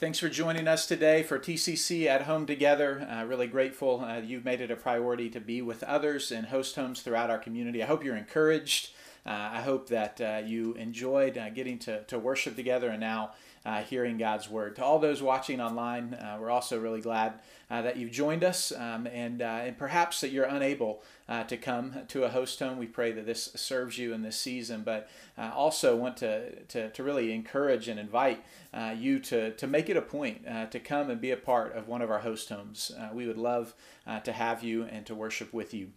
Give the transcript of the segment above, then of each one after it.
thanks for joining us today for TCC at Home Together. Uh, really grateful uh, you've made it a priority to be with others in host homes throughout our community. I hope you're encouraged. Uh, I hope that uh, you enjoyed uh, getting to, to worship together and now uh, hearing God's word. To all those watching online, uh, we're also really glad uh, that you've joined us, um, and uh, and perhaps that you're unable uh, to come to a host home. We pray that this serves you in this season, but uh, also want to, to, to really encourage and invite you to to make it a point to come and be a part of one of our host homes. we would love to have you and to worship with you.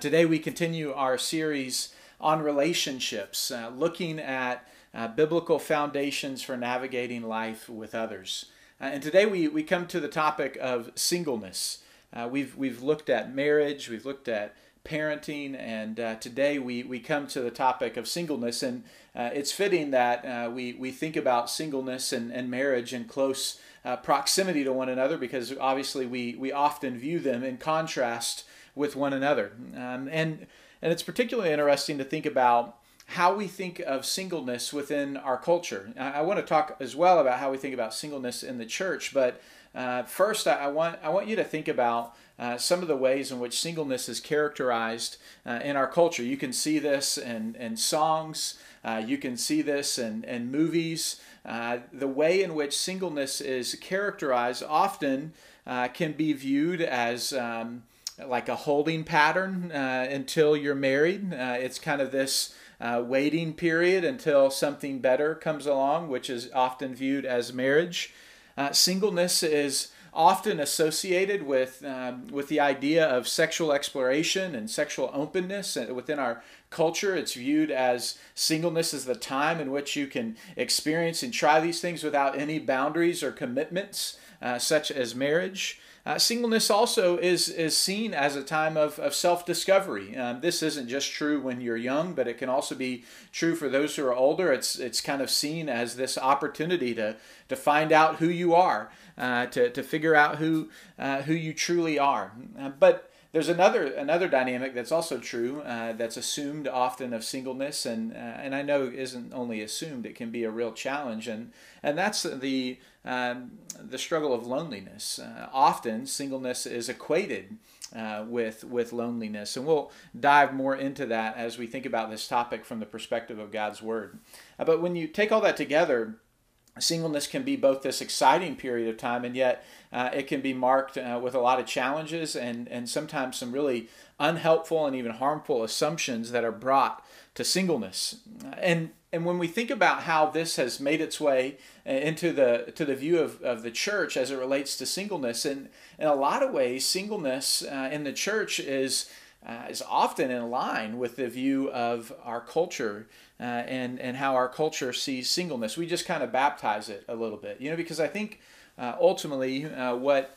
today we continue our series on relationships, looking at uh, biblical foundations for navigating life with others. Uh, and today we, we come to the topic of singleness. Uh, we've, we've looked at marriage, we've looked at parenting, and uh, today we, we come to the topic of singleness. And uh, it's fitting that uh, we, we think about singleness and, and marriage in close proximity to one another because obviously we, we often view them in contrast with one another. Um, and, and it's particularly interesting to think about how we think of singleness within our culture. I, want to talk as well about how we think about singleness in the church, but uh, first, I, I, want I want you to think about uh, some of the ways in which singleness is characterized uh, in our culture. You can see this in, in songs. Uh, you can see this in, in movies. Uh, the way in which singleness is characterized often uh, can be viewed as um, like a holding pattern until you're married. it's kind of this uh, waiting period until something better comes along, which is often viewed as marriage. Uh, singleness is often associated with um, with the idea of sexual exploration and sexual openness within our culture. It's viewed as singleness is the time in which you can experience and try these things without any boundaries or commitments, uh, such as marriage. Uh, singleness also is, is seen as a time of, of self discovery. Um, this isn't just true when you're young, but it can also be true for those who are older. It's, it's kind of seen as this opportunity to, to find out who you are, uh, to, to figure out who, uh, who you truly are. Uh, but there's another another dynamic that's also true uh, that's assumed often of singleness and uh, and I know isn't only assumed it can be a real challenge and and that's the um, the struggle of loneliness. Uh, often singleness is equated uh, with with loneliness. And we'll dive more into that as we think about this topic from the perspective of God's word. Uh, but when you take all that together singleness can be both this exciting period of time and yet uh, it can be marked uh, with a lot of challenges and, and sometimes some really unhelpful and even harmful assumptions that are brought to singleness. And, and when we think about how this has made its way uh, into the, to the view of, of the church as it relates to singleness, and in a lot of ways, singleness uh, in the church is, uh, is often in line with the view of our culture. Uh, and and how our culture sees singleness. We just kind of baptize it a little bit, you know, because I think uh, ultimately uh, what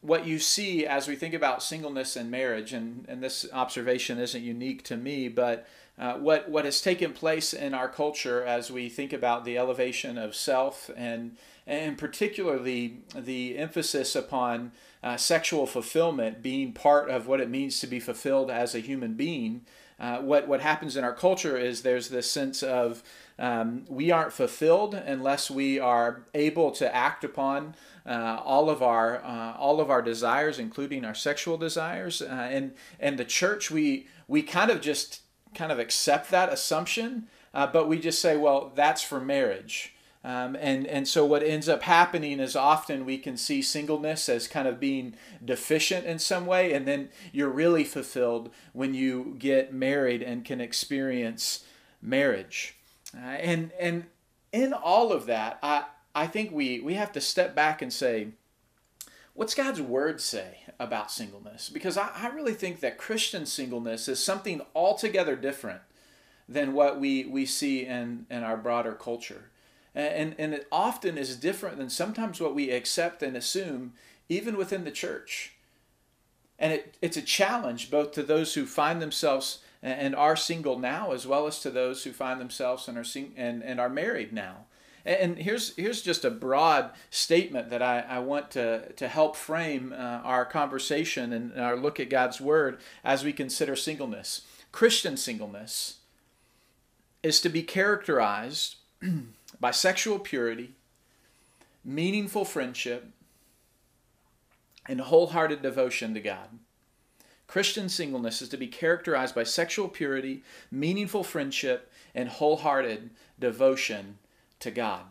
what you see as we think about singleness and marriage, and, and this observation isn't unique to me, but uh, what, what has taken place in our culture as we think about the elevation of self and, and particularly the emphasis upon uh, sexual fulfillment being part of what it means to be fulfilled as a human being, uh, what, what happens in our culture is there's this sense of um, we aren't fulfilled unless we are able to act upon uh, all of our uh, all of our desires, including our sexual desires. Uh, and and the church, we we kind of just kind of accept that assumption, uh, but we just say, well, that's for marriage. Um, and, and so what ends up happening is often we can see singleness as kind of being deficient in some way, and then you're really fulfilled when you get married and can experience marriage. Uh, and and in all of that, I I think we we have to step back and say, what's God's word say about singleness? Because I, I really think that Christian singleness is something altogether different than what we, we see in, in our broader culture. And, and it often is different than sometimes what we accept and assume, even within the church. And it, it's a challenge both to those who find themselves and are single now, as well as to those who find themselves and are sing- and, and are married now. And here's here's just a broad statement that I, I want to, to help frame uh, our conversation and our look at God's Word as we consider singleness. Christian singleness is to be characterized by sexual purity, meaningful friendship, and wholehearted devotion to God. Christian singleness is to be characterized by sexual purity, meaningful friendship, and wholehearted devotion to God.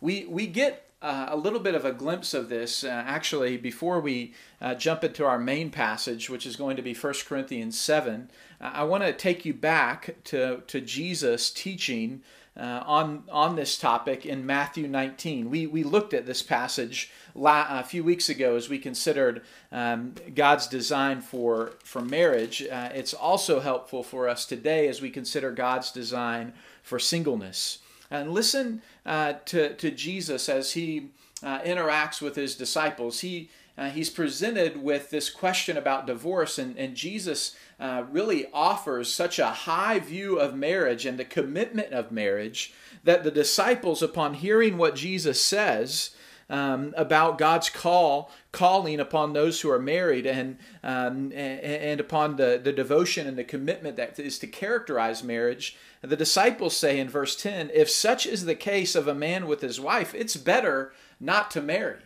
We, we get uh, a little bit of a glimpse of this uh, actually before we uh, jump into our main passage, which is going to be 1 Corinthians 7. I want to take you back to, to Jesus teaching uh, on, on this topic in Matthew 19. We, we looked at this passage la- a few weeks ago as we considered um, God's design for, for marriage. Uh, it's also helpful for us today as we consider God's design for singleness. And listen uh, to, to Jesus as he uh, interacts with his disciples. He uh, he's presented with this question about divorce, and, and Jesus uh, really offers such a high view of marriage and the commitment of marriage that the disciples, upon hearing what Jesus says, um, about God's call, calling upon those who are married, and um, and, and upon the, the devotion and the commitment that is to characterize marriage. The disciples say in verse 10 if such is the case of a man with his wife, it's better not to marry.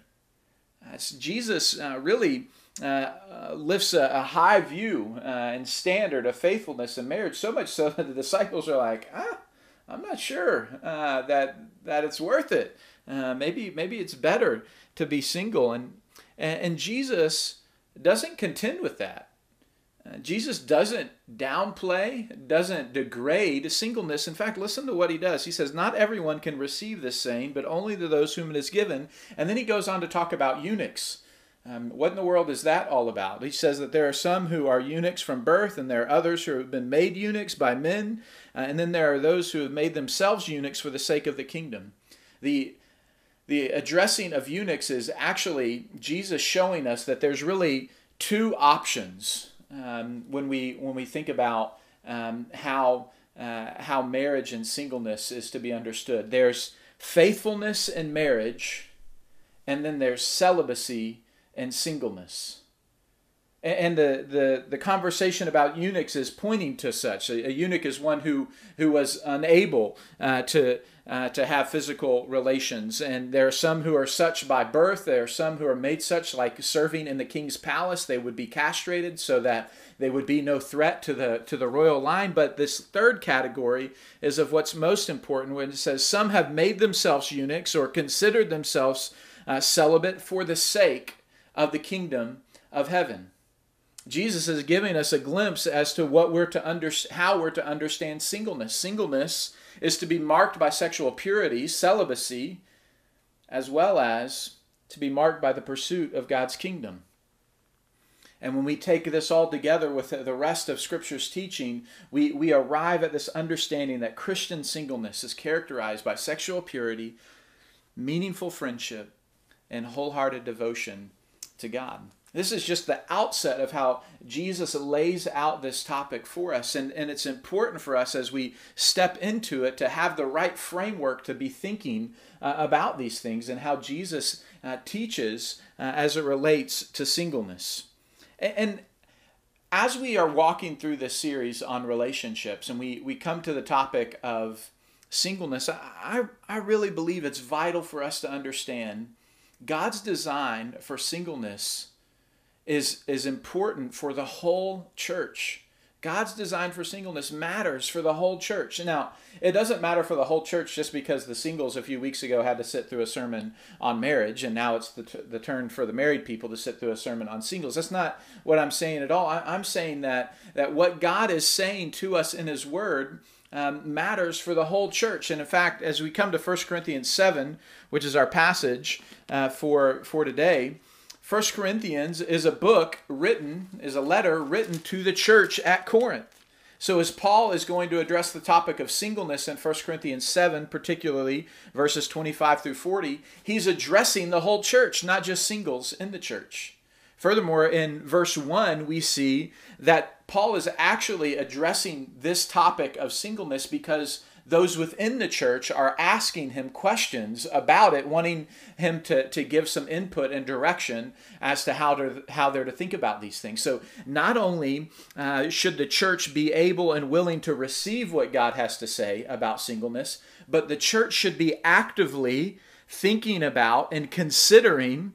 Jesus uh, really uh, uh, lifts a, a, high view uh, and standard of faithfulness in marriage, so much so that the disciples are like, ah, I'm not sure uh, that that it's worth it. Uh, maybe maybe it's better to be single, and, and Jesus doesn't contend with that. Jesus doesn't downplay, doesn't degrade singleness. In fact, listen to what he does. He says, Not everyone can receive this saying, but only to those whom it is given. And then he goes on to talk about eunuchs. Um, what in the world is that all about? He says that there are some who are eunuchs from birth, and there are others who have been made eunuchs by men, uh, and then there are those who have made themselves eunuchs for the sake of the kingdom. The the addressing of eunuchs is actually Jesus showing us that there's really two options um, when we when we think about um, how uh, how marriage and singleness is to be understood. There's faithfulness in marriage, and then there's celibacy and singleness. And the, the, the conversation about eunuchs is pointing to such. A, a eunuch is one who, who was unable uh, to, uh, to have physical relations. And there are some who are such by birth. There are some who are made such, like serving in the king's palace. They would be castrated so that they would be no threat to the, to the royal line. But this third category is of what's most important when it says, Some have made themselves eunuchs or considered themselves uh, celibate for the sake of the kingdom of heaven. Jesus is giving us a glimpse as to what we're to under, how we're to understand singleness. Singleness is to be marked by sexual purity, celibacy, as well as to be marked by the pursuit of God's kingdom. And when we take this all together with the rest of Scripture's teaching, we, we arrive at this understanding that Christian singleness is characterized by sexual purity, meaningful friendship, and wholehearted devotion to God. This is just the outset of how Jesus lays out this topic for us. And, and it's important for us as we step into it to have the right framework to be thinking uh, about these things and how Jesus uh, teaches uh, as it relates to singleness. And, and as we are walking through this series on relationships and we, we come to the topic of singleness, I, I really believe it's vital for us to understand God's design for singleness is, is important for the whole church. God's design for singleness matters for the whole church. Now, it doesn't matter for the whole church just because the singles a few weeks ago had to sit through a sermon on marriage, and now it's the, t- the turn for the married people to sit through a sermon on singles. That's not what I'm saying at all. I- I'm saying that, that what God is saying to us in His Word um, matters for the whole church. And in fact, as we come to 1 Corinthians 7, which is our passage uh, for, for today, First Corinthians is a book written, is a letter written to the church at Corinth. So as Paul is going to address the topic of singleness in 1 Corinthians 7, particularly verses 25 through 40, he's addressing the whole church, not just singles in the church. Furthermore, in verse 1, we see that Paul is actually addressing this topic of singleness because those within the church are asking him questions about it, wanting him to, to give some input and direction as to how, to, how they're to think about these things. So, not only uh, should the church be able and willing to receive what God has to say about singleness, but the church should be actively thinking about and considering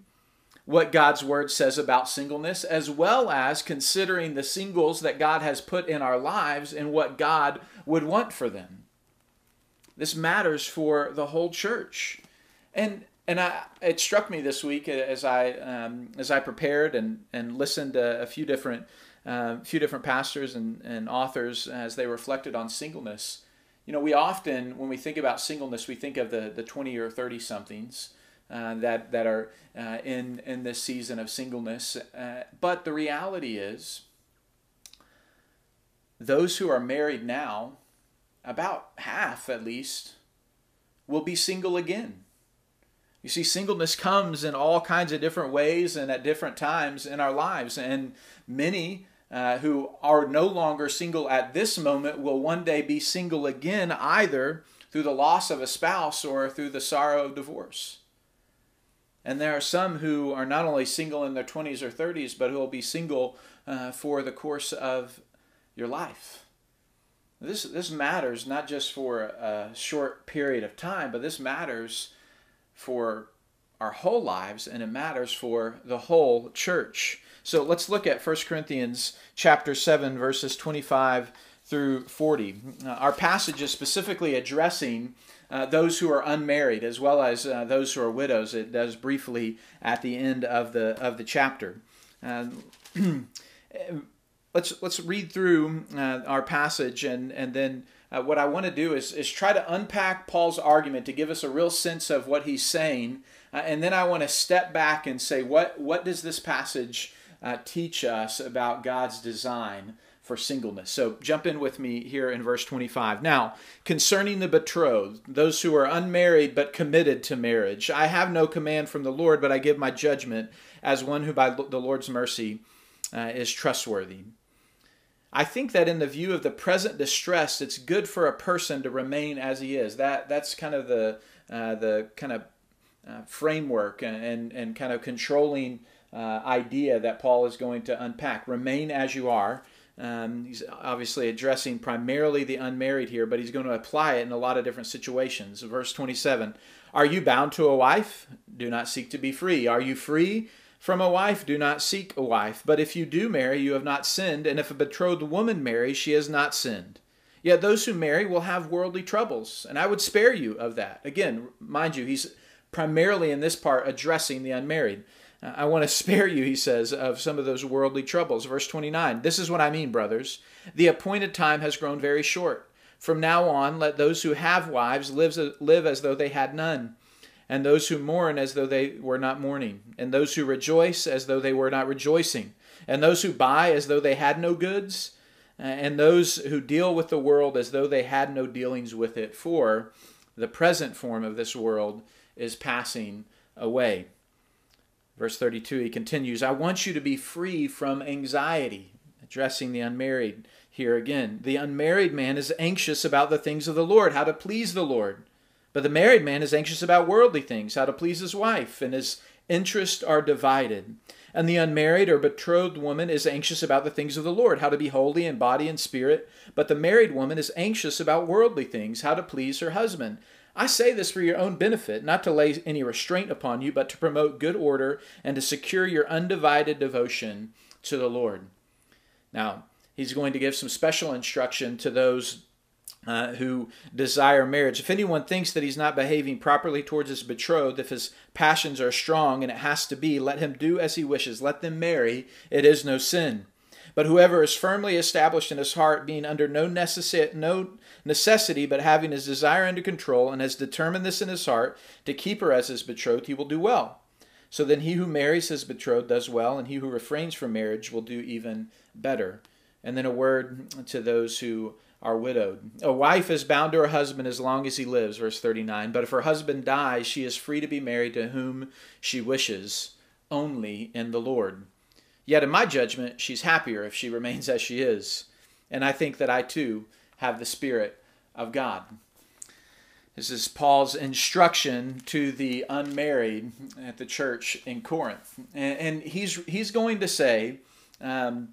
what God's word says about singleness, as well as considering the singles that God has put in our lives and what God would want for them. This matters for the whole church. And and I, it struck me this week as I um, as I prepared and, and listened to a few different uh, few different pastors and, and authors as they reflected on singleness. You know, we often when we think about singleness, we think of the the twenty or thirty somethings uh, that that are uh, in in this season of singleness. Uh, but the reality is, those who are married now, about half at least, will be single again. You see, singleness comes in all kinds of different ways and at different times in our lives, and many. Uh, who are no longer single at this moment will one day be single again, either through the loss of a spouse or through the sorrow of divorce. And there are some who are not only single in their 20s or 30s, but who will be single uh, for the course of your life. This, this matters not just for a short period of time, but this matters for our whole lives and it matters for the whole church. So let's look at 1 Corinthians chapter 7 verses 25 through 40. Uh, our passage is specifically addressing uh, those who are unmarried as well as uh, those who are widows. It does briefly at the end of the of the chapter. let's let's read through uh, our passage and and then. Uh, what I want to do is, is try to unpack Paul's argument to give us a real sense of what he's saying. Uh, and then I want to step back and say, what, what does this passage teach us about God's design for singleness. So jump in with me here in verse 25. Now, concerning the betrothed, those who are unmarried but committed to marriage, I have no command from the Lord, but I give my judgment as one who by the Lord's mercy uh, is trustworthy. I think that in the view of the present distress, it's good for a person to remain as he is. That that's kind of the uh, the kind of uh, framework and, and, kind of controlling uh, idea that Paul is going to unpack. Remain as you are. Um, he's obviously addressing primarily the unmarried here, but he's going to apply it in a lot of different situations. Verse 27 Are you bound to a wife? Do not seek to be free. Are you free? From a wife, do not seek a wife. But if you do marry, you have not sinned, and if a betrothed woman marries, she has not sinned. Yet those who marry will have worldly troubles, and I would spare you of that. Again, mind you, he's primarily in this part addressing the unmarried. I want to spare you, he says, of some of those worldly troubles. Verse 29 This is what I mean, brothers. The appointed time has grown very short. From now on, let those who have wives live, live as though they had none, and those who mourn as though they were not mourning, and those who rejoice as though they were not rejoicing, and those who buy as though they had no goods, uh, and those who deal with the world as though they had no dealings with it. For the present form of this world is passing away. Verse 32, he continues, I want you to be free from anxiety, addressing the unmarried here again. The unmarried man is anxious about the things of the Lord, how to please the Lord. But the married man is anxious about worldly things, how to please his wife, and his interests are divided. And the unmarried or betrothed woman is anxious about the things of the Lord, how to be holy in body and spirit. But the married woman is anxious about worldly things, how to please her husband. I say this for your own benefit, not to lay any restraint upon you, but to promote good order and to secure your undivided devotion to the Lord. Now, he's going to give some special instruction to those uh, who desire marriage. If anyone thinks that he's not behaving properly towards his betrothed, if his passions are strong and it has to be, let him do as he wishes. Let them marry. It is no sin. But whoever is firmly established in his heart, being under no, no necessity, but having his desire under control, and has determined this in his heart, to keep her as his betrothed, he will do well. So then he who marries his betrothed does well, and he who refrains from marriage will do even better. And then a word to those who are widowed. A wife is bound to her husband as long as he lives, verse 39. But if her husband dies, she is free to be married to whom she wishes, only in the Lord. Yet, in my judgment, she's happier if she remains as she is. And I think that I too have the Spirit of God. This is Paul's instruction to the unmarried at the church in Corinth. And, he's, he's going to say um,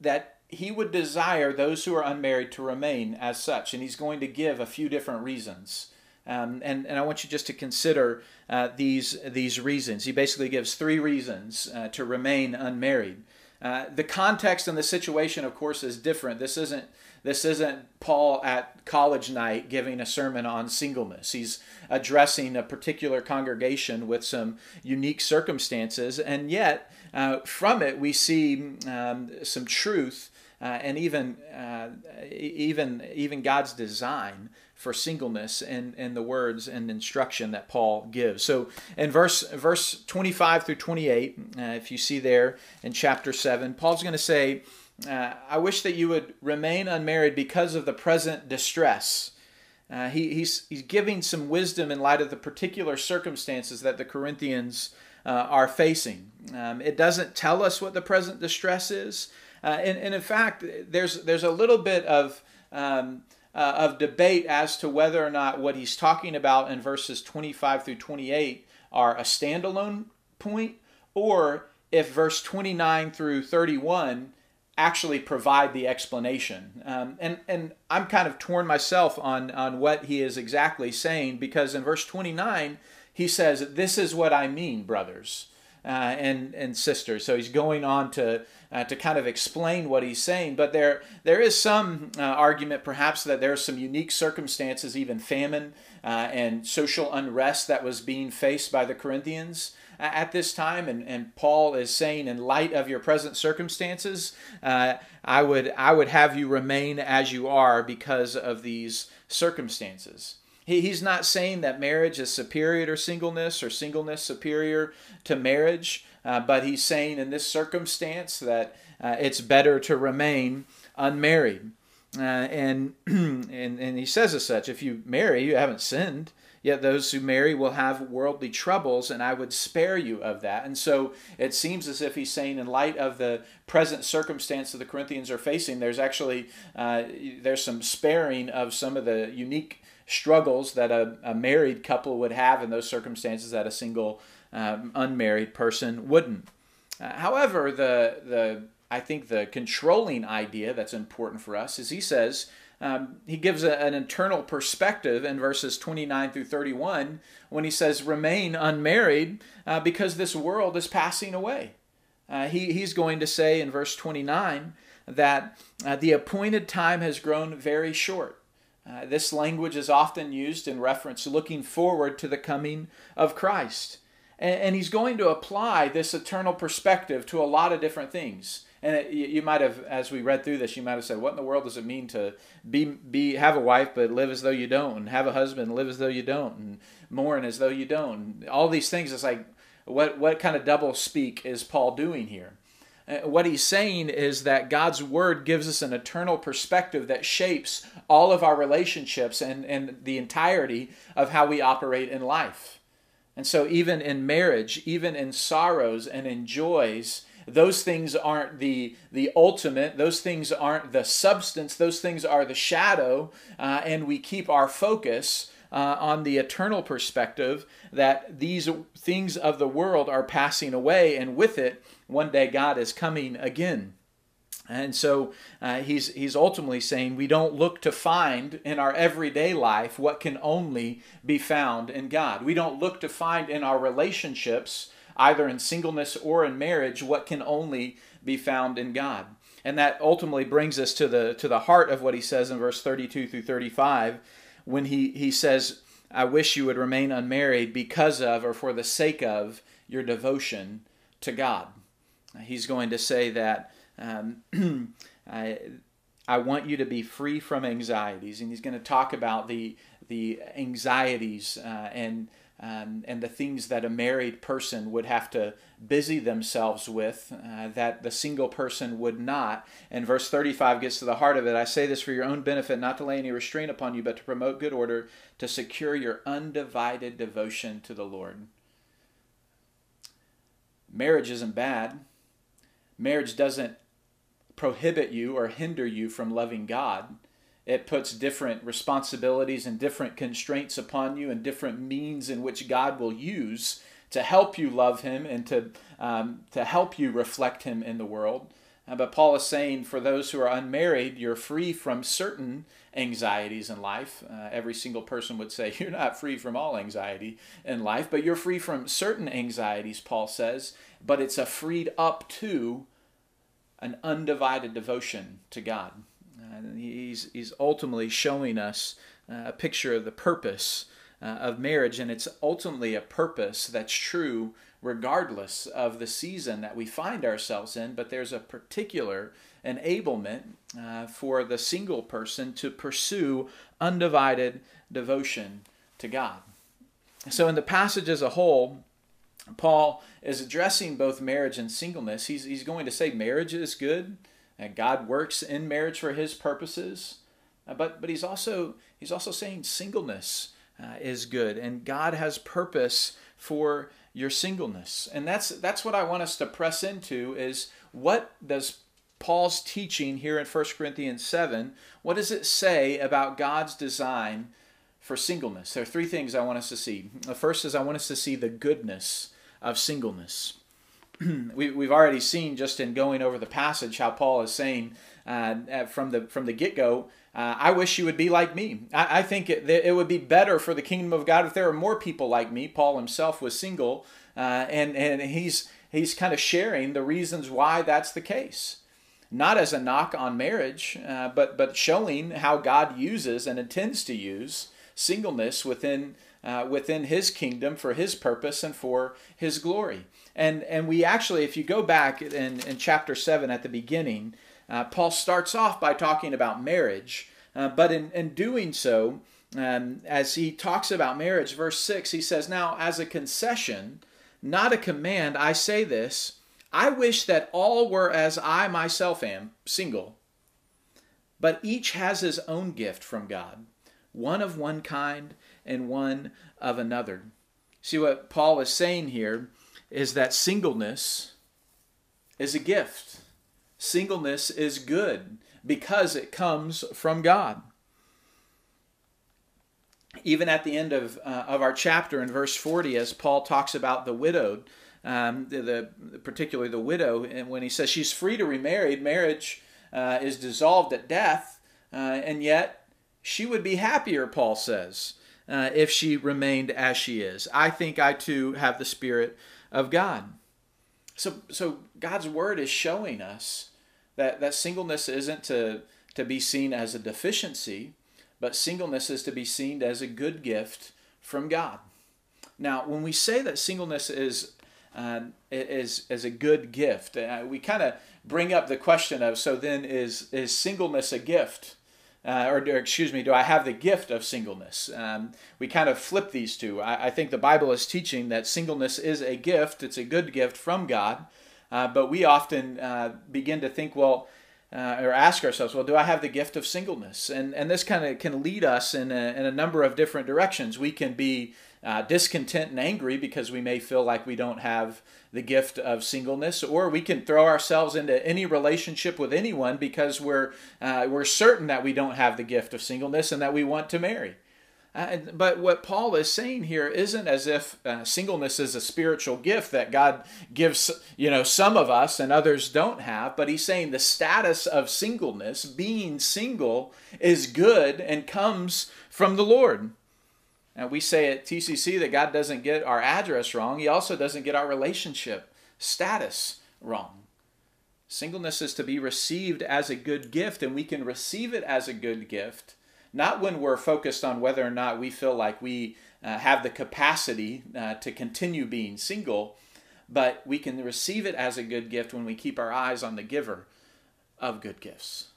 that he would desire those who are unmarried to remain as such. And he's going to give a few different reasons Um, and, and I want you just to consider uh, these, these reasons. He basically gives three reasons uh, to remain unmarried. Uh, the context and the situation, of course, is different. This isn't this isn't Paul at college night giving a sermon on singleness. He's addressing a particular congregation with some unique circumstances, and yet uh, from it we see um, some truth and even uh, even even God's design for singleness and in the words and instruction that Paul gives. So in verse verse 25 through 28, uh, if you see there in chapter 7, Paul's going to say, uh, I wish that you would remain unmarried because of the present distress. Uh, he, he's, he's giving some wisdom in light of the particular circumstances that the Corinthians uh, are facing. Um, it doesn't tell us what the present distress is. Uh, and, and in fact, there's, there's a little bit of um, uh, of debate as to whether or not what he's talking about in verses 25 through 28 are a standalone point or if verse 29 through 31 actually provide the explanation. Um, and, and I'm kind of torn myself on, on what he is exactly saying because in verse 29, he says, This is what I mean, brothers uh, and, and sisters. So he's going on to uh, to kind of explain what he's saying. But there there is some uh, argument, perhaps, that there are some unique circumstances, even famine uh, and social unrest that was being faced by the Corinthians at this time. And, and Paul is saying, in light of your present circumstances, uh, I would I would have you remain as you are because of these circumstances. He, he's not saying that marriage is superior to singleness or singleness superior to marriage. Uh, but he's saying in this circumstance that uh, it's better to remain unmarried. Uh, and, and, and he says as such if you marry, you haven't sinned. Yet those who marry will have worldly troubles, and I would spare you of that. And so it seems as if he's saying, in light of the present circumstance that the Corinthians are facing, there's actually uh, there's some sparing of some of the unique struggles that a, a married couple would have in those circumstances that a single um, unmarried person wouldn't. Uh, however, the the I think the controlling idea that's important for us is he says um, he gives a, an internal perspective in verses 29 through 31 when he says remain unmarried uh, because this world is passing away. Uh, he, he's going to say in verse 29 that uh, the appointed time has grown very short. Uh, this language is often used in reference looking forward to the coming of Christ. And, and he's going to apply this eternal perspective to a lot of different things. And it, you might have, as we read through this, you might have said, "What in the world does it mean to be be have a wife but live as though you don't, and have a husband and live as though you don't, and mourn as though you don't?" And all these things. It's like, what what kind of double speak is Paul doing here? Uh, what he's saying is that God's word gives us an eternal perspective that shapes all of our relationships and, and the entirety of how we operate in life. And so, even in marriage, even in sorrows and in joys, those things aren't the, the ultimate, those things aren't the substance, those things are the shadow, uh, and we keep our focus uh, on the eternal perspective that these things of the world are passing away, and with it, one day God is coming again. And so uh, he's, he's ultimately saying we don't look to find in our everyday life what can only be found in God. We don't look to find in our relationships, either in singleness or in marriage, what can only be found in God. And that ultimately brings us to the, to the heart of what he says in verse 32 through 35 when he, he says, I wish you would remain unmarried because of or for the sake of your devotion to God. He's going to say that um, I, I want you to be free from anxieties, and he's going to talk about the the anxieties uh, and um, and the things that a married person would have to busy themselves with uh, that the single person would not. And verse 35 gets to the heart of it. I say this for your own benefit, not to lay any restraint upon you, but to promote good order, to secure your undivided devotion to the Lord. Marriage isn't bad. Marriage doesn't prohibit you or hinder you from loving God. It puts different responsibilities and different constraints upon you and different means in which God will use to help you love Him and to, um, to help you reflect Him in the world. Uh, but Paul is saying for those who are unmarried, you're free from certain anxieties in life. Uh, every single person would say you're not free from all anxiety in life, but you're free from certain anxieties, Paul says, but it's a freed up to an undivided devotion to God. Uh, he's, he's ultimately showing us uh, a picture of the purpose uh, of marriage, and it's ultimately a purpose that's true regardless of the season that we find ourselves in, but there's a particular enablement uh, for the single person to pursue undivided devotion to God. So, in the passage as a whole, Paul is addressing both marriage and singleness. He's, he's going to say marriage is good, and God works in marriage for his purposes. Uh, but, but he's also he's also saying singleness uh, is good, and God has purpose for your singleness. And that's that's what I want us to press into is what does Paul's teaching here in 1 Corinthians 7, what does it say about God's design for singleness? There are three things I want us to see. The first is I want us to see the goodness of singleness. we, we've already seen just in going over the passage how Paul is saying uh, from the from the get go uh, I wish you would be like me. I, I think it, it, would be better for the kingdom of God if there were more people like me. Paul himself was single, uh, and and he's he's kind of sharing the reasons why that's the case. Not as a knock on marriage, uh, but but showing how God uses and intends to use singleness within uh, within His kingdom for His purpose and for His glory. And and we actually, if you go back in, in chapter seven at the beginning. Uh, Paul starts off by talking about marriage, uh, but in, in doing so, um, as he talks about marriage, verse 6, he says, Now, as a concession, not a command, I say this I wish that all were as I myself am, single. But each has his own gift from God, one of one kind and one of another. See, what Paul is saying here is that singleness is a gift. Singleness is good because it comes from God. Even at the end of, uh, of our chapter in verse 40, as Paul talks about the widowed, um, the, the, particularly the widow, and when he says she's free to remarry, marriage uh, is dissolved at death, uh, and yet she would be happier, Paul says, uh, if she remained as she is. I think I too have the Spirit of God. So, so God's word is showing us that, that singleness isn't to, to be seen as a deficiency, but singleness is to be seen as a good gift from God. Now, when we say that singleness is uh, is is a good gift, uh, we kind of bring up the question of so then is is singleness a gift? Uh, or, or, excuse me, do I have the gift of singleness? Um, we kind of flip these two. I, I, think the Bible is teaching that singleness is a gift, it's a good gift from God, uh, but we often uh, begin to think, well, uh, or ask ourselves, well, do I have the gift of singleness? And and this kind of can lead us in a, in a number of different directions. We can be uh, discontent and angry because we may feel like we don't have the gift of singleness, or we can throw ourselves into any relationship with anyone because we're uh, we're certain that we don't have the gift of singleness and that we want to marry. Uh, but what Paul is saying here isn't as if uh, singleness is a spiritual gift that God gives, you know, some of us and others don't have. But he's saying the status of singleness, being single, is good and comes from the Lord. And we say at TCC that God doesn't get our address wrong. He also doesn't get our relationship status wrong. Singleness is to be received as a good gift, and we can receive it as a good gift not when we're focused on whether or not we feel like we uh, have the capacity uh, to continue being single, but we can receive it as a good gift when we keep our eyes on the giver of good gifts.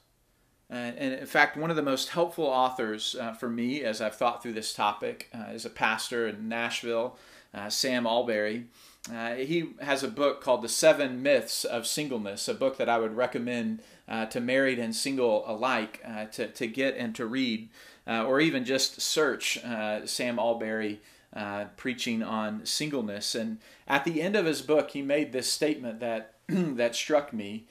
And, and in fact, one of the most helpful authors uh, for me as I've thought through this topic uh, is a pastor in Nashville, uh, Sam Allberry. Uh, he has a book called The Seven Myths of Singleness, a book that I would recommend uh, to married and single alike uh, to, to get and to read, uh, or even just search uh, Sam Allberry uh, preaching on singleness. And at the end of his book, he made this statement that, that struck me.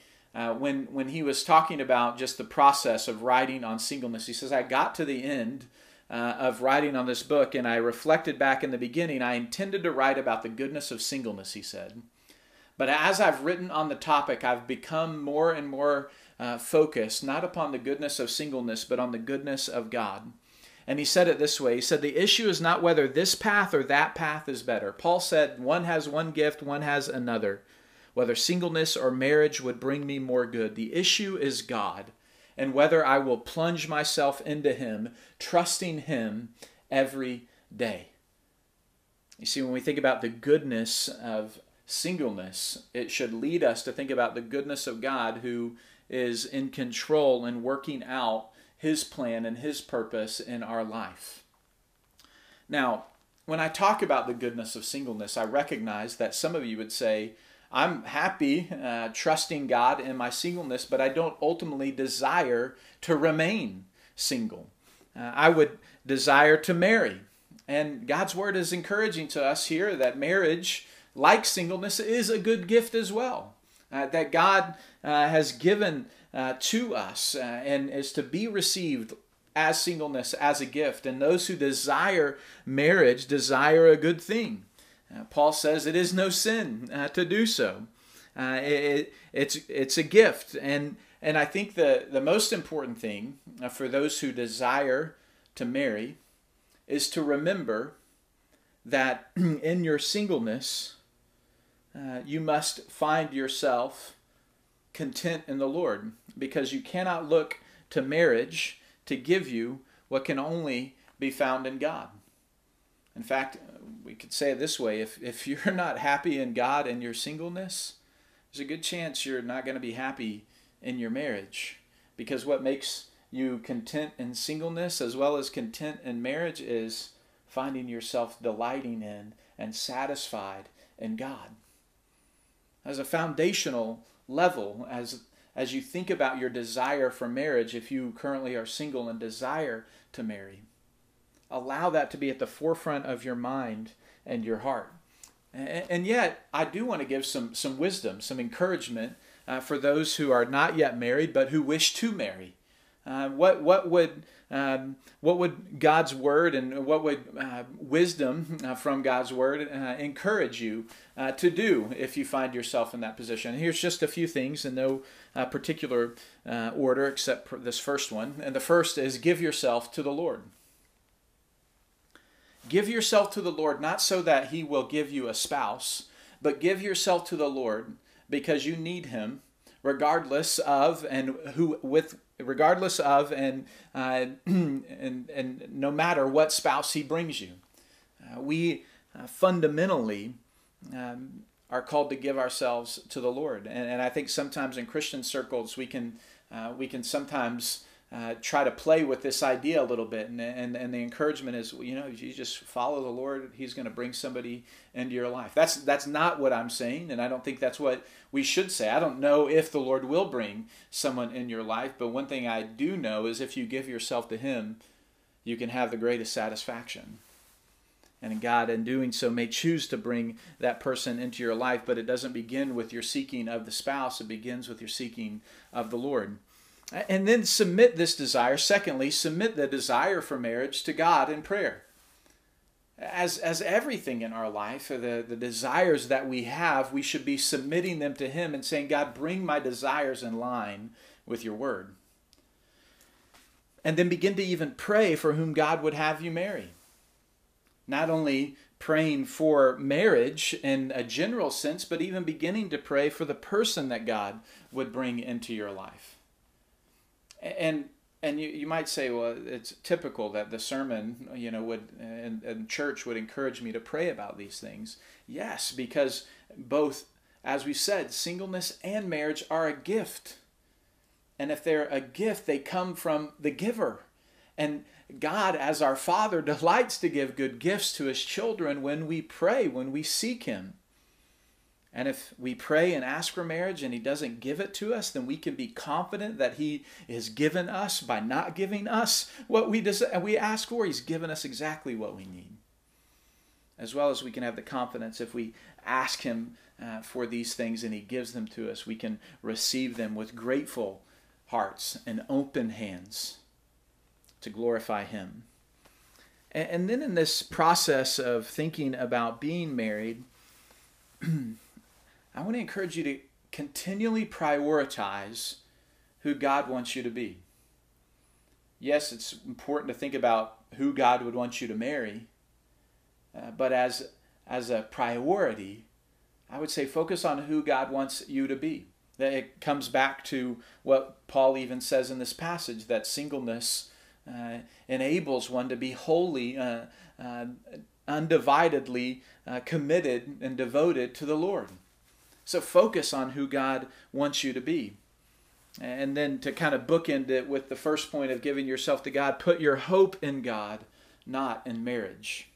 When, when he was talking about just the process of writing on singleness, he says, I got to the end uh, of writing on this book, and I reflected back in the beginning. I intended to write about the goodness of singleness, he said. But as I've written on the topic, I've become more and more uh, focused not upon the goodness of singleness, but on the goodness of God. And he said it this way He said, The issue is not whether this path or that path is better. Paul said, One has one gift, one has another. Whether singleness or marriage would bring me more good. The issue is God, and whether I will plunge myself into Him, trusting Him every day. You see, when we think about the goodness of singleness, it should lead us to think about the goodness of God who is in control and working out his plan and his purpose in our life. Now, when I talk about the goodness of singleness, I recognize that some of you would say, I'm happy uh, trusting God in my singleness, but I don't ultimately desire to remain single. Uh, I would desire to marry. And God's word is encouraging to us here that marriage, like singleness, is a good gift as well. Uh, that God uh, has given uh, to us uh, and is to be received as singleness as a gift. And those who desire marriage desire a good thing. Uh, Paul says it is no sin uh, to do so. It, it's it's a gift, and and I think the the most important thing for those who desire to marry is to remember that in your singleness, uh, you must find yourself content in the Lord because you cannot look to marriage to give you what can only be found in God. In fact, we could say it this way if, if you're not happy in God and your singleness, there's a good chance you're not going to be happy in your marriage because what makes you content in singleness as well as content in marriage is finding yourself delighting in and satisfied in God. As a foundational level, as as you think about your desire for marriage, if you currently are single and desire to marry, allow that to be at the forefront of your mind and your heart. And yet, I do want to give some, some wisdom, some encouragement uh, for those who are not yet married but who wish to marry. Uh, what what would um, what would God's word and what would uh, wisdom uh, from God's word uh, encourage you uh, to do if you find yourself in that position? Here's just a few things in no particular order except this first one. And the first is give yourself to the Lord. Give yourself to the Lord not so that He will give you a spouse, but give yourself to the Lord because you need Him regardless of and who with regardless of and uh, and and no matter what spouse he brings you. Uh, we uh, fundamentally um, are called to give ourselves to the lord. And, and i think sometimes in christian circles we can uh, we can sometimes uh, try to play with this idea a little bit. And, and, and the encouragement is, you know, you just follow the Lord. He's going to bring somebody into your life. That's, that's not what I'm saying. And I don't think that's what we should say. I don't know if the Lord will bring someone in your life. But one thing I do know is if you give yourself to Him, you can have the greatest satisfaction. And God, in doing so, may choose to bring that person into your life, but it doesn't begin with your seeking of the spouse, it begins with your seeking of the Lord. And then submit this desire. Secondly, submit the desire for marriage to God in prayer. As, as everything in our life, the, the desires that we have, we should be submitting them to Him and saying, God, bring my desires in line with your word. And then begin to even pray for whom God would have you marry. Not only praying for marriage in a general sense, but even beginning to pray for the person that God would bring into your life and and you, you might say, well, it's typical that the sermon, you know, would and, and church would encourage me to pray about these things. Yes, because both, as we said, singleness and marriage are a gift. And if they're a gift, they come from the giver. And God, as our Father, delights to give good gifts to His children when we pray, when we seek Him. And if we pray and ask for marriage and he doesn't give it to us, then we can be confident that he has given us by not giving us what we des- we ask for. He's given us exactly what we need. As well as we can have the confidence if we ask him uh, for these things and he gives them to us, we can receive them with grateful hearts and open hands to glorify him. And, and then in this process of thinking about being married, I want to encourage you to continually prioritize who God wants you to be. Yes, it's important to think about who God would want you to marry, uh, but as as a priority, I would say focus on who God wants you to be. It comes back to what Paul even says in this passage that singleness uh, enables one to be wholly, uh, uh, undividedly uh, committed and devoted to the Lord. So focus on who God wants you to be. And then to kind of bookend it with the first point of giving yourself to God, put your hope in God, not in marriage.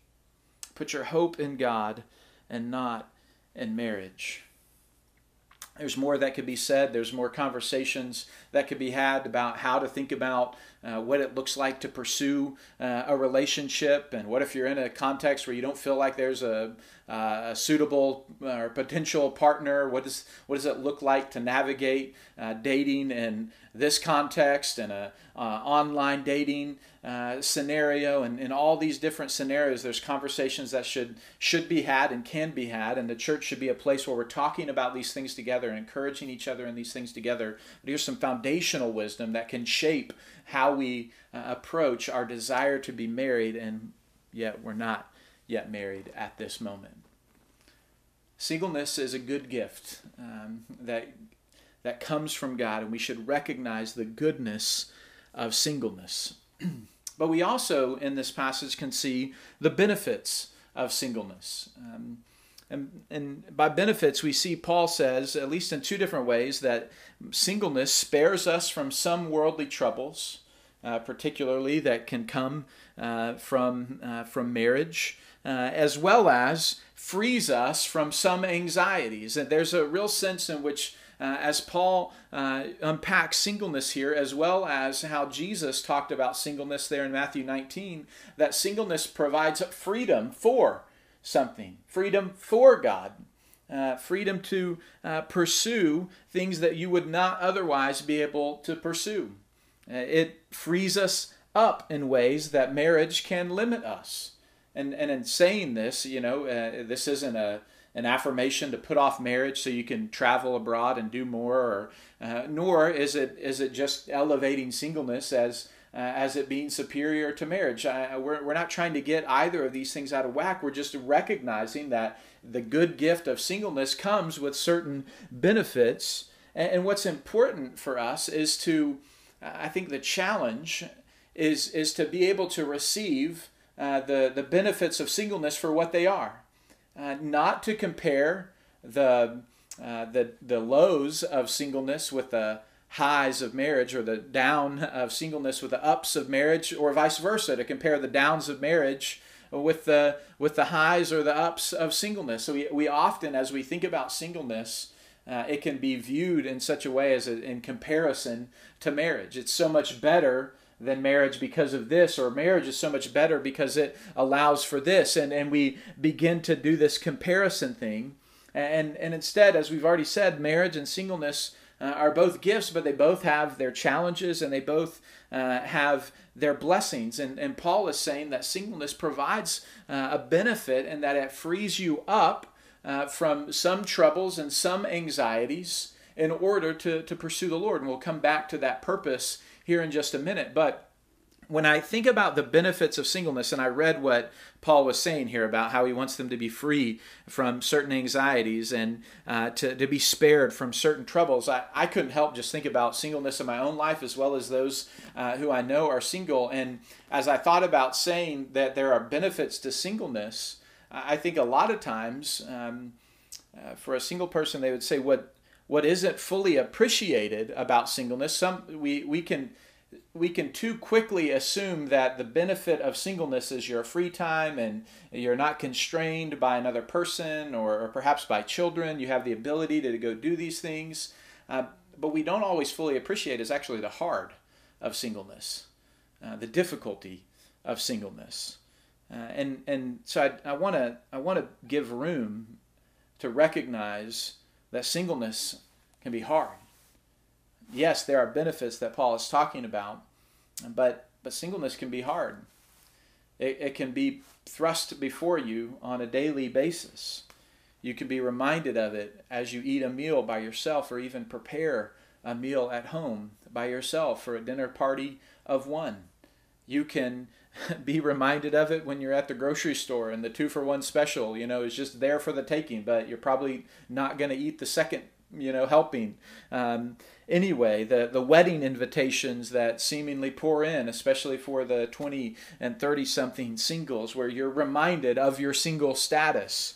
Put your hope in God and not in marriage. There's more that could be said. There's more conversations that could be had about how to think about uh, what it looks like to pursue uh, a relationship, and what if you're in a context where you don't feel like there's a, uh, a suitable or potential partner. What does what does it look like to navigate uh, dating in this context and a uh, online dating uh, scenario, and in all these different scenarios, there's conversations that should should be had and can be had, and the church should be a place where we're talking about these things together and encouraging each other in these things together. But here's some foundational wisdom that can shape how we uh, approach our desire to be married, and yet we're not yet married at this moment. Singleness is a good gift um, that that comes from God, and we should recognize the goodness of singleness. but we also, in this passage, can see the benefits of singleness. Um, and, and by benefits, we see Paul says, at least in two different ways, that singleness spares us from some worldly troubles, uh, particularly that can come uh, from, uh, from marriage, uh, as well as frees us from some anxieties. And there's a real sense in which uh, as Paul uh, unpacks singleness here, as well as how Jesus talked about singleness there in Matthew 19, that singleness provides freedom for something, freedom for God. Uh, freedom to uh, pursue things that you would not otherwise be able to pursue. Uh, it frees us up in ways that marriage can limit us. And, and in saying this, you know, uh, this isn't a, an affirmation to put off marriage so you can travel abroad and do more, or, uh, nor is it, is it just elevating singleness as uh, as it being superior to marriage. I, we're, we're not trying to get either of these things out of whack. We're just recognizing that the good gift of singleness comes with certain benefits. And, and what's important for us is to, I think the challenge is, is to be able to receive uh, the, the benefits of singleness for what they are. Uh, not to compare the, uh, the, the lows of singleness with the highs of marriage or the down of singleness with the ups of marriage or vice versa to compare the downs of marriage with the with the highs or the ups of singleness so we, we often as we think about singleness uh, it can be viewed in such a way as a, in comparison to marriage it's so much better than marriage because of this or marriage is so much better because it allows for this and and we begin to do this comparison thing and and instead as we've already said marriage and singleness uh, are both gifts, but they both have their challenges and they both uh, have their blessings. And, and Paul is saying that singleness provides uh, a benefit and that it frees you up uh, from some troubles and some anxieties in order to, to pursue the Lord. And we'll come back to that purpose here in just a minute. But when I think about the benefits of singleness, and I read what Paul was saying here about how he wants them to be free from certain anxieties and uh, to, to be spared from certain troubles, I, I couldn't help just think about singleness in my own life as well as those uh, who I know are single. And as I thought about saying that there are benefits to singleness, I think a lot of times um, uh, for a single person, they would say what what isn't fully appreciated about singleness. Some we we can we can too quickly assume that the benefit of singleness is your free time and you're not constrained by another person or, or perhaps by children. You have the ability to, to go do these things. Uh, but we don't always fully appreciate is actually the hard of singleness, uh, the difficulty of singleness. Uh, and, and so I want to I want to give room to recognize that singleness can be hard yes, there are benefits that Paul is talking about, but but singleness can be hard. It, it can be thrust before you on a daily basis. You can be reminded of it as you eat a meal by yourself or even prepare a meal at home by yourself for a dinner party of one. You can be reminded of it when you're at the grocery store and the two for one special, you know, is just there for the taking, but you're probably not going to eat the second, you know, helping. Um, anyway, the, the wedding invitations that seemingly pour in, especially for the 20 and 30 something singles, where you're reminded of your single status.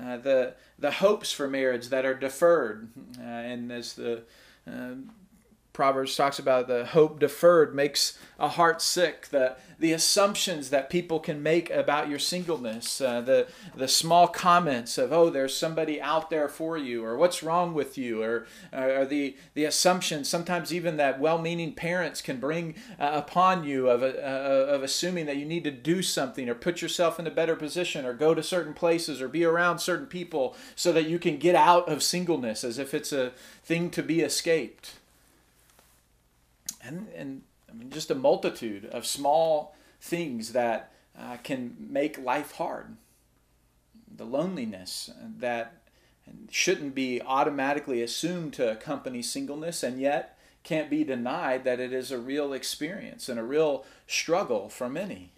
Uh, the the hopes for marriage that are deferred, uh, and as the uh, Proverbs talks about the hope deferred makes a heart sick. The, the assumptions that people can make about your singleness, uh, the, the small comments of, oh, there's somebody out there for you, or what's wrong with you, or, or the, the assumptions, sometimes even that well meaning parents can bring uh, upon you of, uh, of assuming that you need to do something, or put yourself in a better position, or go to certain places, or be around certain people so that you can get out of singleness as if it's a thing to be escaped and, and I mean, just a multitude of small things that uh, can make life hard. The loneliness that shouldn't be automatically assumed to accompany singleness, and yet can't be denied that it is a real experience and a real struggle for many.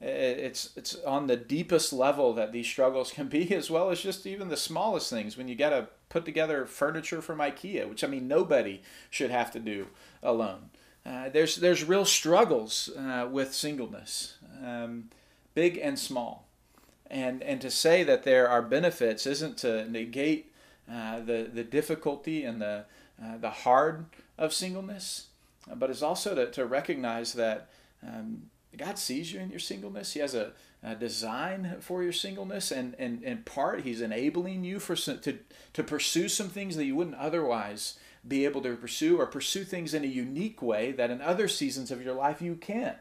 It's it's on the deepest level that these struggles can be, as well as just even the smallest things. When you got to put together furniture from IKEA, which I mean nobody should have to do alone. Uh, there's there's real struggles uh, with singleness, um, big and small, and and to say that there are benefits isn't to negate uh, the the difficulty and the uh, the hard of singleness, but is also to, to recognize that um, God sees you in your singleness. He has a, a design for your singleness, and, and in part, He's enabling you for to to pursue some things that you wouldn't otherwise be able to pursue or pursue things in a unique way that in other seasons of your life you can't.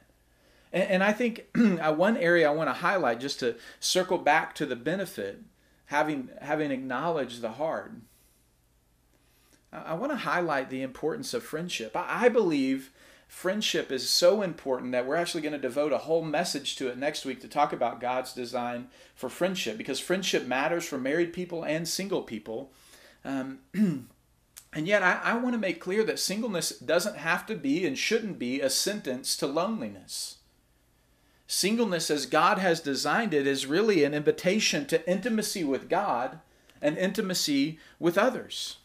And, and I think uh, one area I want to highlight just to circle back to the benefit, having, having acknowledged the hard. I want to highlight the importance of friendship. I, I believe friendship is so important that we're actually going to devote a whole message to it next week to talk about God's design for friendship because friendship matters for married people and single people. Um, And yet, I, I want to make clear that singleness doesn't have to be and shouldn't be a sentence to loneliness. Singleness, as God has designed it, is really an invitation to intimacy with God and intimacy with others.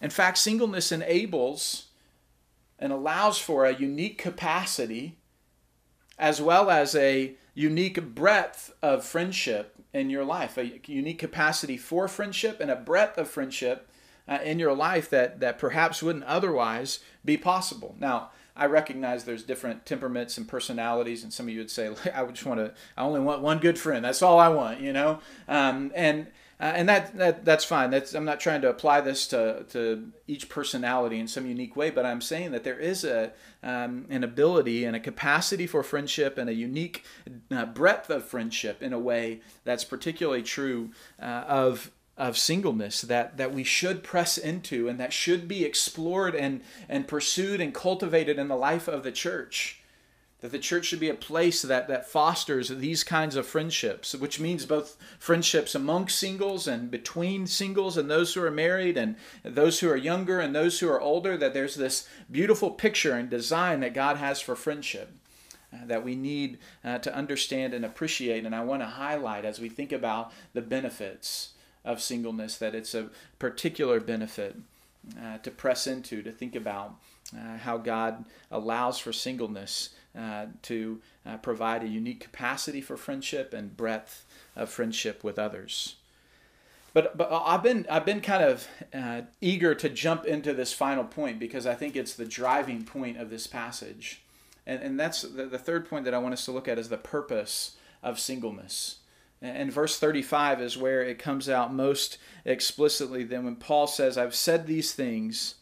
In fact, singleness enables and allows for a unique capacity as well as a unique breadth of friendship in your life, a unique capacity for friendship and a breadth of friendship uh, in your life that, that perhaps wouldn't otherwise be possible. Now, I recognize there's different temperaments and personalities, and some of you would say, "I just want to. I only want one good friend. That's all I want," you know. Um, and uh, and that, that that's fine. That's I'm not trying to apply this to, to each personality in some unique way, but I'm saying that there is a um, an ability and a capacity for friendship and a unique uh, breadth of friendship in a way that's particularly true uh, of of singleness that, that we should press into and that should be explored and, and pursued and cultivated in the life of the church. That the church should be a place that, that fosters these kinds of friendships, which means both friendships among singles and between singles and those who are married and those who are younger and those who are older. That there's this beautiful picture and design that God has for friendship uh, that we need uh, to understand and appreciate. And I want to highlight as we think about the benefits of singleness, that it's a particular benefit uh, to press into, to think about uh, how God allows for singleness uh, to uh, provide a unique capacity for friendship and breadth of friendship with others. But, but I've been I've been kind of uh, eager to jump into this final point because I think it's the driving point of this passage, and and that's the, the third point that I want us to look at is the purpose of singleness. And verse 35 is where it comes out most explicitly. Then, when Paul says, I've said these things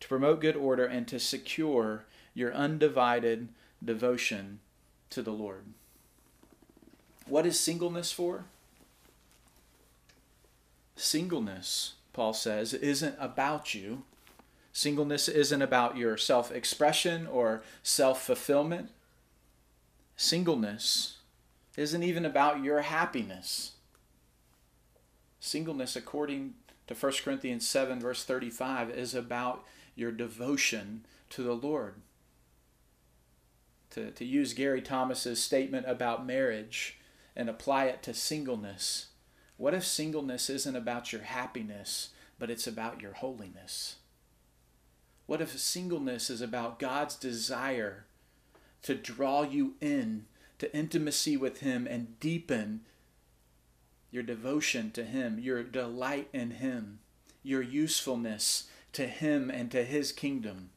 to promote good order and to secure your undivided devotion to the Lord. What is singleness for? Singleness, Paul says, isn't about you. Singleness isn't about your self expression or self fulfillment. Singleness isn't even about your happiness. Singleness, according to 1 Corinthians 7, verse 35, is about your devotion to the Lord. To, to use Gary Thomas's statement about marriage and apply it to singleness, what if singleness isn't about your happiness, but it's about your holiness? What if singleness is about God's desire to draw you in to intimacy with Him and deepen your devotion to Him, your delight in Him, your usefulness to Him and to His kingdom?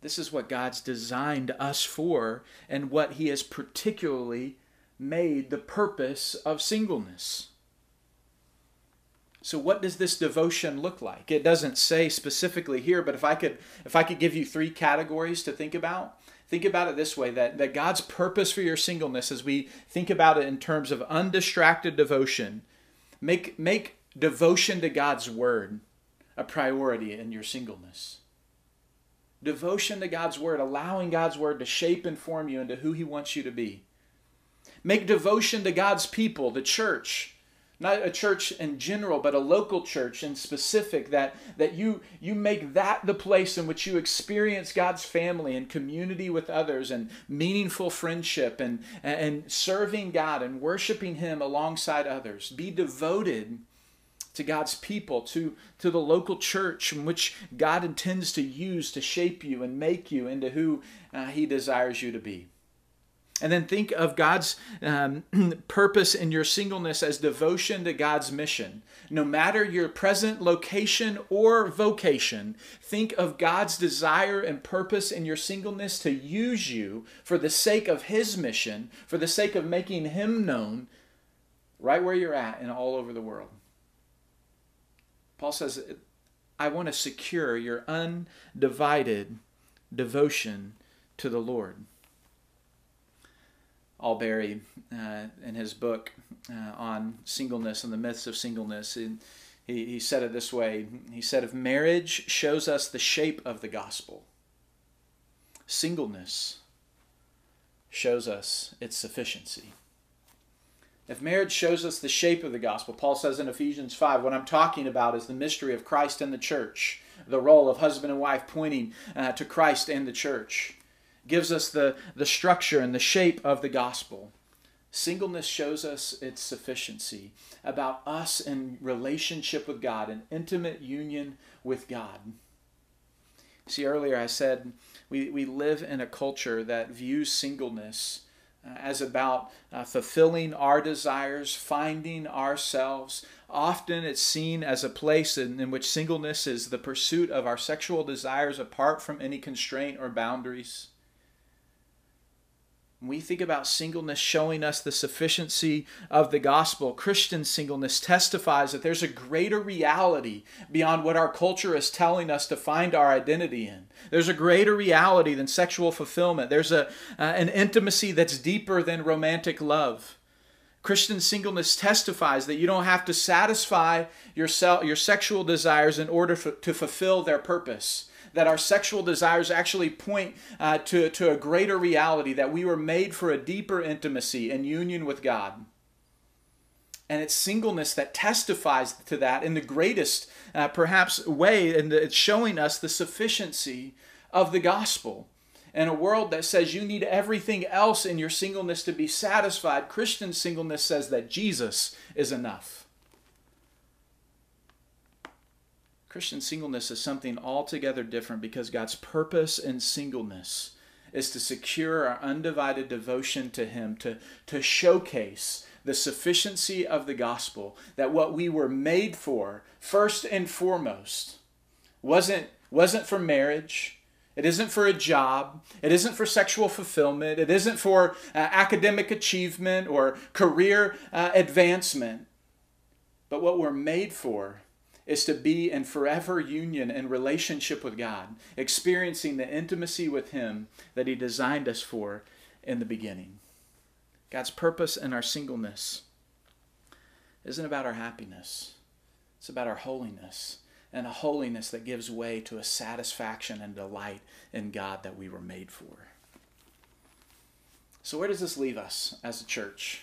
This is what God's designed us for and what He has particularly made the purpose of singleness. So what does this devotion look like? It doesn't say specifically here, but if I could if I could give you three categories to think about, think about it this way that, that God's purpose for your singleness as we think about it in terms of undistracted devotion, make make devotion to God's word a priority in your singleness. Devotion to God's word, allowing God's word to shape and form you into who he wants you to be. Make devotion to God's people, the church, not a church in general but a local church in specific that that you you make that the place in which you experience God's family and community with others and meaningful friendship and and serving God and worshiping him alongside others. Be devoted to God's people to to the local church in which God intends to use to shape you and make you into who uh, he desires you to be and then think of God's um, purpose in your singleness as devotion to God's mission. No matter your present location or vocation, think of God's desire and purpose in your singleness to use you for the sake of His mission, for the sake of making Him known right where you're at and all over the world. Paul says, I want to secure your undivided devotion to the Lord. Allberry uh, in his book uh, on singleness and the myths of singleness. he, he said it this way He said, If marriage shows us the shape of the gospel, singleness shows us its sufficiency. If marriage shows us the shape of the gospel, Paul says in Ephesians 5, what I'm talking about is the mystery of Christ and the church, the role of husband and wife pointing uh, to Christ and the church gives us the, the structure and the shape of the gospel. Singleness shows us its sufficiency about us in relationship with God, an intimate union with God. See, earlier I said we, we live in a culture that views singleness uh, as about uh, fulfilling our desires, finding ourselves. Often it's seen as a place in, in which singleness is the pursuit of our sexual desires apart from any constraint or boundaries. When we think about singleness showing us the sufficiency of the gospel, Christian singleness testifies that there's a greater reality beyond what our culture is telling us to find our identity in. There's a greater reality than sexual fulfillment. There's a, uh, an intimacy that's deeper than romantic love. Christian singleness testifies that you don't have to satisfy your, your sexual desires in order for, to fulfill their purpose that our sexual desires actually point uh, to, to a greater reality, that we were made for a deeper intimacy and union with God. And it's singleness that testifies to that in the greatest, uh, perhaps, way, and it's showing us the sufficiency of the gospel. In a world that says you need everything else in your singleness to be satisfied, Christian singleness says that Jesus is enough. Christian singleness is something altogether different because God's purpose in singleness is to secure our undivided devotion to Him, to, to showcase the sufficiency of the gospel, that what we were made for, first and foremost, wasn't, wasn't for marriage. It isn't for a job. It isn't for sexual fulfillment. It isn't for uh, academic achievement or career uh, advancement. But what we're made for is to be in forever union and relationship with God, experiencing the intimacy with Him that He designed us for in the beginning. God's purpose in our singleness isn't about our happiness, it's about our holiness, and a holiness that gives way to a satisfaction and delight in God that we were made for. So, where does this leave us as a church?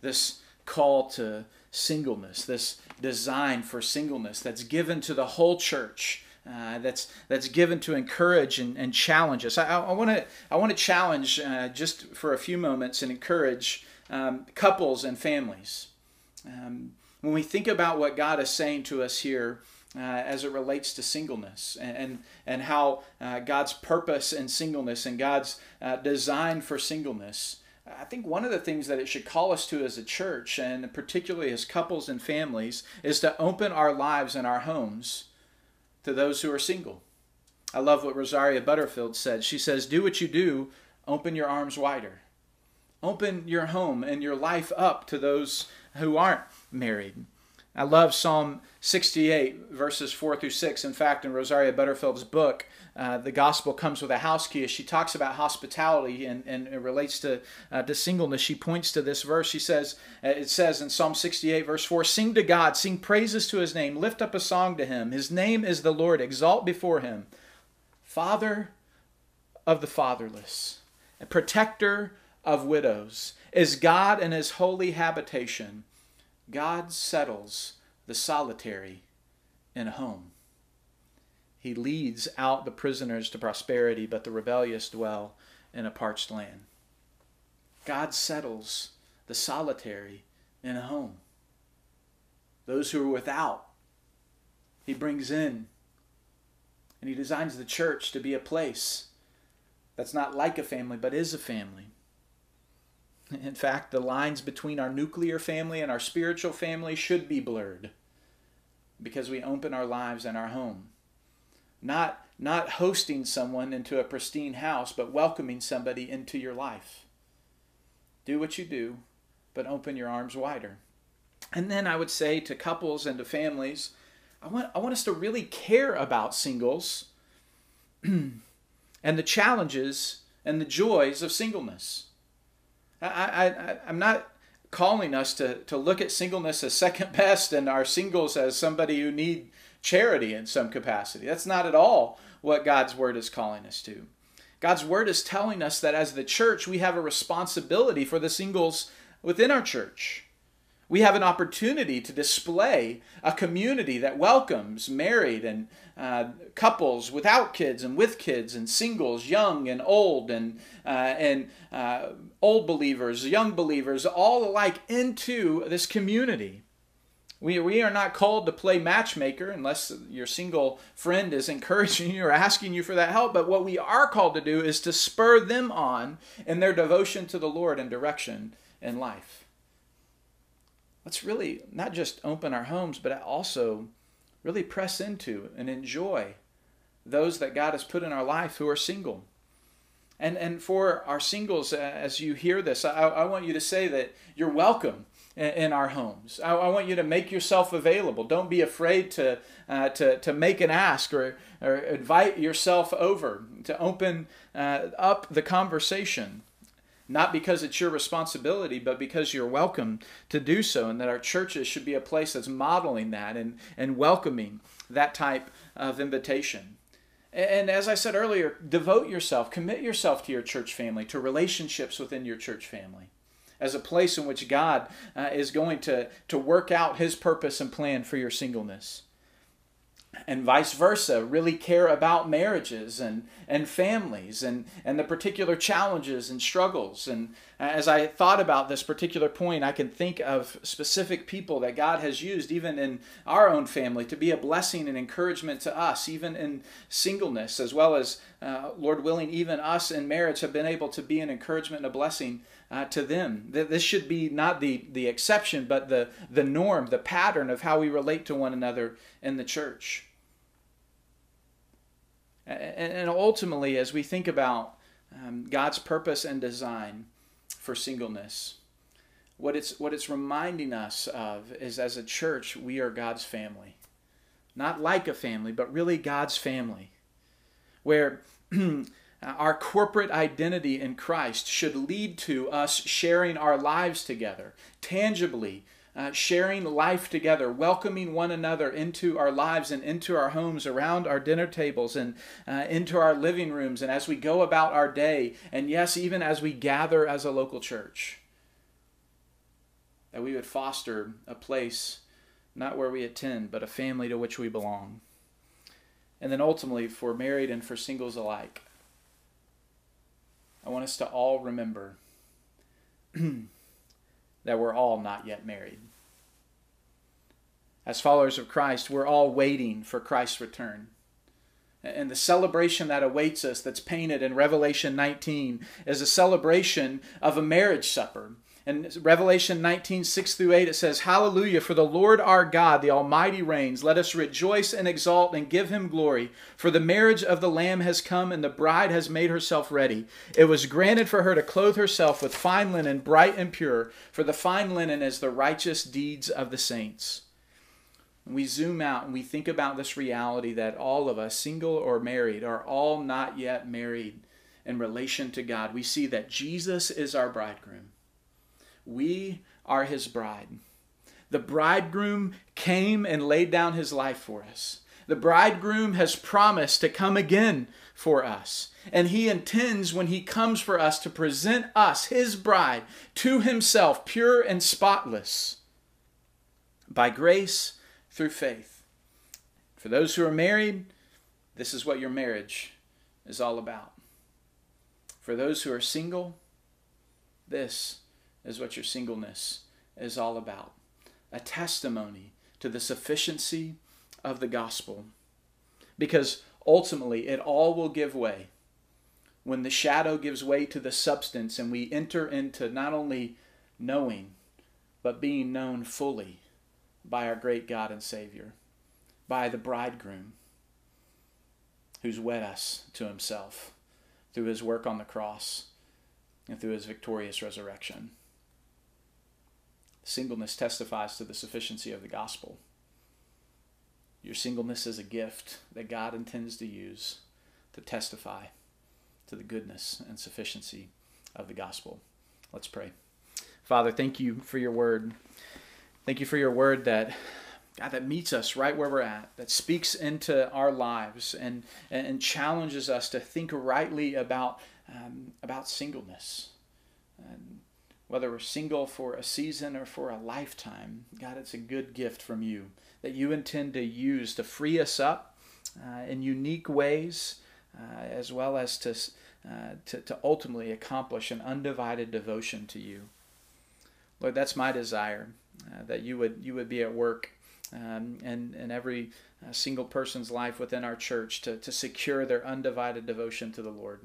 This call to singleness, this design for singleness that's given to the whole church. Uh, that's that's given to encourage and, and challenge us. I want to I want to challenge uh, just for a few moments and encourage um, couples and families. Um, when we think about what God is saying to us here uh, as it relates to singleness and and, and how uh, God's purpose in singleness and God's uh, design for singleness, I think one of the things that it should call us to as a church, and particularly as couples and families, is to open our lives and our homes to those who are single. I love what Rosaria Butterfield said. She says, Do what you do, open your arms wider. Open your home and your life up to those who aren't married. I love Psalm 68, verses 4 through 6. In fact, in Rosaria Butterfield's book, uh, The Gospel Comes with a House Key, as she talks about hospitality and, and it relates to, uh, to singleness, she points to this verse. She says, uh, It says in Psalm 68, verse 4 Sing to God, sing praises to his name, lift up a song to him. His name is the Lord, exalt before him. Father of the fatherless, protector of widows, is God in his holy habitation. God settles the solitary in a home. He leads out the prisoners to prosperity, but the rebellious dwell in a parched land. God settles the solitary in a home. Those who are without, He brings in. And He designs the church to be a place that's not like a family, but is a family. In fact, the lines between our nuclear family and our spiritual family should be blurred because we open our lives and our home. Not, not hosting someone into a pristine house, but welcoming somebody into your life. Do what you do, but open your arms wider. And then I would say to couples and to families, I want, I want us to really care about singles and the challenges and the joys of singleness. I, I, I'm not calling us to, to look at singleness as second best and our singles as somebody who need charity in some capacity. That's not at all what God's word is calling us to. God's word is telling us that as the church, we have a responsibility for the singles within our church. We have an opportunity to display a community that welcomes married and uh, couples without kids and with kids and singles, young and old, and uh, and uh, old believers, young believers, all alike into this community. We, we are not called to play matchmaker unless your single friend is encouraging you or asking you for that help. But what we are called to do is to spur them on in their devotion to the Lord and direction in life let's really not just open our homes, but also really press into and enjoy those that God has put in our life who are single. And, and for our singles, uh, as you hear this, I, I want you to say that you're welcome in, our homes. I, I, want you to make yourself available. Don't be afraid to, uh, to, to make an ask or, or invite yourself over, to open uh, up the conversation not because it's your responsibility, but because you're welcome to do so, and that our churches should be a place that's modeling that and, and welcoming that type of invitation. And as I said earlier, devote yourself, commit yourself to your church family, to relationships within your church family, as a place in which God uh, is going to, to work out His purpose and plan for your singleness and vice versa really care about marriages and, and families and, and the particular challenges and struggles. And as I thought about this particular point, I can think of specific people that God has used, even in our own family, to be a blessing and encouragement to us, even in singleness, as well as, uh, Lord willing, even us in marriage have been able to be an encouragement and a blessing uh, to them. This should be not the, the exception, but the, the norm, the pattern of how we relate to one another in the church. And ultimately, as we think about um, God's purpose and design for singleness, what it's, what it's reminding us of is as a church, we are God's family. Not like a family, but really God's family. Where our corporate identity in Christ should lead to us sharing our lives together, tangibly uh, sharing life together, welcoming one another into our lives and into our homes, around our dinner tables, and uh, into our living rooms, and as we go about our day, and yes, even as we gather as a local church. that we would foster a place not where we attend, but a family to which we belong. And then ultimately, for married and for singles alike, I want us to all remember that we're all not yet married. As followers of Christ, we're all waiting for Christ's return. And the celebration that awaits us, that's painted in Revelation 19, is a celebration of a marriage supper. In Revelation 19, 6 through 8, it says, Hallelujah, for the Lord our God, the Almighty reigns. Let us rejoice and exalt and give him glory. For the marriage of the Lamb has come, and the bride has made herself ready. It was granted for her to clothe herself with fine linen, bright and pure, for the fine linen is the righteous deeds of the saints. we zoom out and we think about this reality that all of us, single or married, are all not yet married in relation to God. We see that Jesus is our bridegroom. We are his bride. The bridegroom came and laid down his life for us. The bridegroom has promised to come again for us. And he intends, when he comes for us, to present us, his bride, to himself, pure and spotless, by grace through faith. For those who are married, this is what your marriage is all about. For those who are single, this is what your singleness is all about a testimony to the sufficiency of the gospel. Because ultimately, it all will give way when the shadow gives way to the substance and we enter into not only knowing, but being known fully by our great God and Savior, by the bridegroom who's wed us to himself through his work on the cross and through his victorious resurrection. Singleness testifies to the sufficiency of the gospel. Your singleness is a gift that God intends to use to testify to the goodness and sufficiency of the gospel. Let's pray. Father, thank you for your word. Thank you for your word that God that meets us right where we're at, that speaks into our lives and and challenges us to think rightly about um, about singleness. And whether we're single for a season or for a lifetime, God, it's a good gift from you that you intend to use to free us up uh, in unique ways, uh, as well as to, uh, to, to ultimately accomplish an undivided devotion to you. Lord, that's my desire, uh, that you would, you would be at work um, in, in every uh, single person's life within our church to, to secure their undivided devotion to the Lord.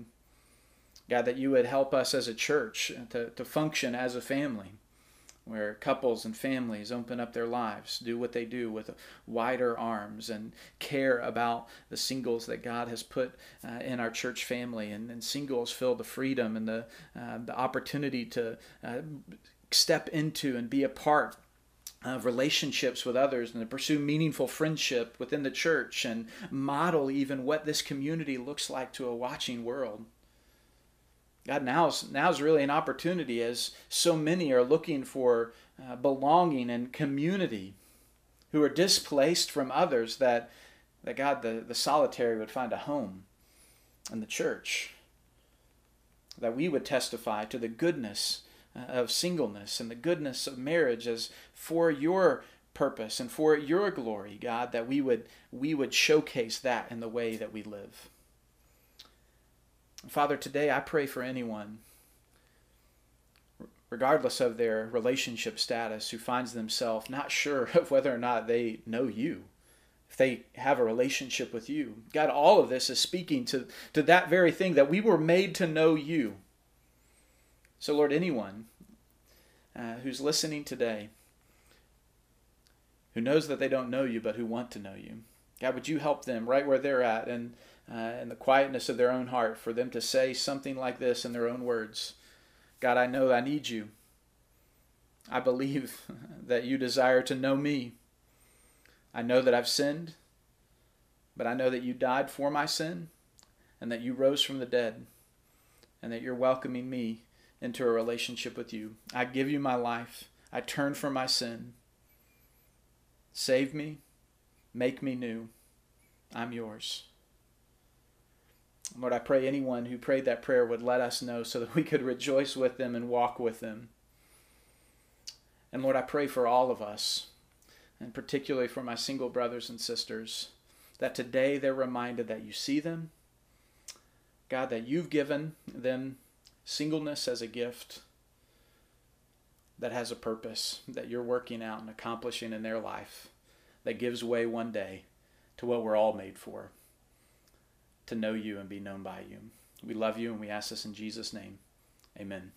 God, that you would help us as a church to, to function as a family, where couples and families open up their lives, do what they do with wider arms, and care about the singles that God has put uh, in our church family. And, and, singles feel the freedom and the, uh, the opportunity to uh, step into and be a part of relationships with others and to pursue meaningful friendship within the church and model even what this community looks like to a watching world. God, now's now's really an opportunity as so many are looking for uh, belonging and community, who are displaced from others. That that God, the, the solitary, would find a home in the church. That we would testify to the goodness uh, of singleness and the goodness of marriage as for your purpose and for your glory, God. That we would we would showcase that in the way that we live. Father, today I pray for anyone, regardless of their relationship status, who finds themselves not sure of whether or not they know you, if they have a relationship with you. God, all of this is speaking to, to that very thing that we were made to know you. So, Lord, anyone uh, who's listening today, who knows that they don't know you, but who want to know you, God, would you help them right where they're at and uh, and the quietness of their own heart for them to say something like this in their own words God, I know I need you. I believe that you desire to know me. I know that I've sinned, but I know that you died for my sin and that you rose from the dead and that you're welcoming me into a relationship with you. I give you my life. I turn from my sin. Save me. Make me new. I'm yours. Lord, I pray anyone who prayed that prayer would let us know so that we could rejoice with them and walk with them. And Lord, I pray for all of us, and particularly for my single brothers and sisters, that today they're reminded that you see them, God, that you've given them singleness as a gift that has a purpose that you're working out and accomplishing in their life that gives way one day to what we're all made for to know you and be known by you. We love you and we ask this in Jesus' name. Amen.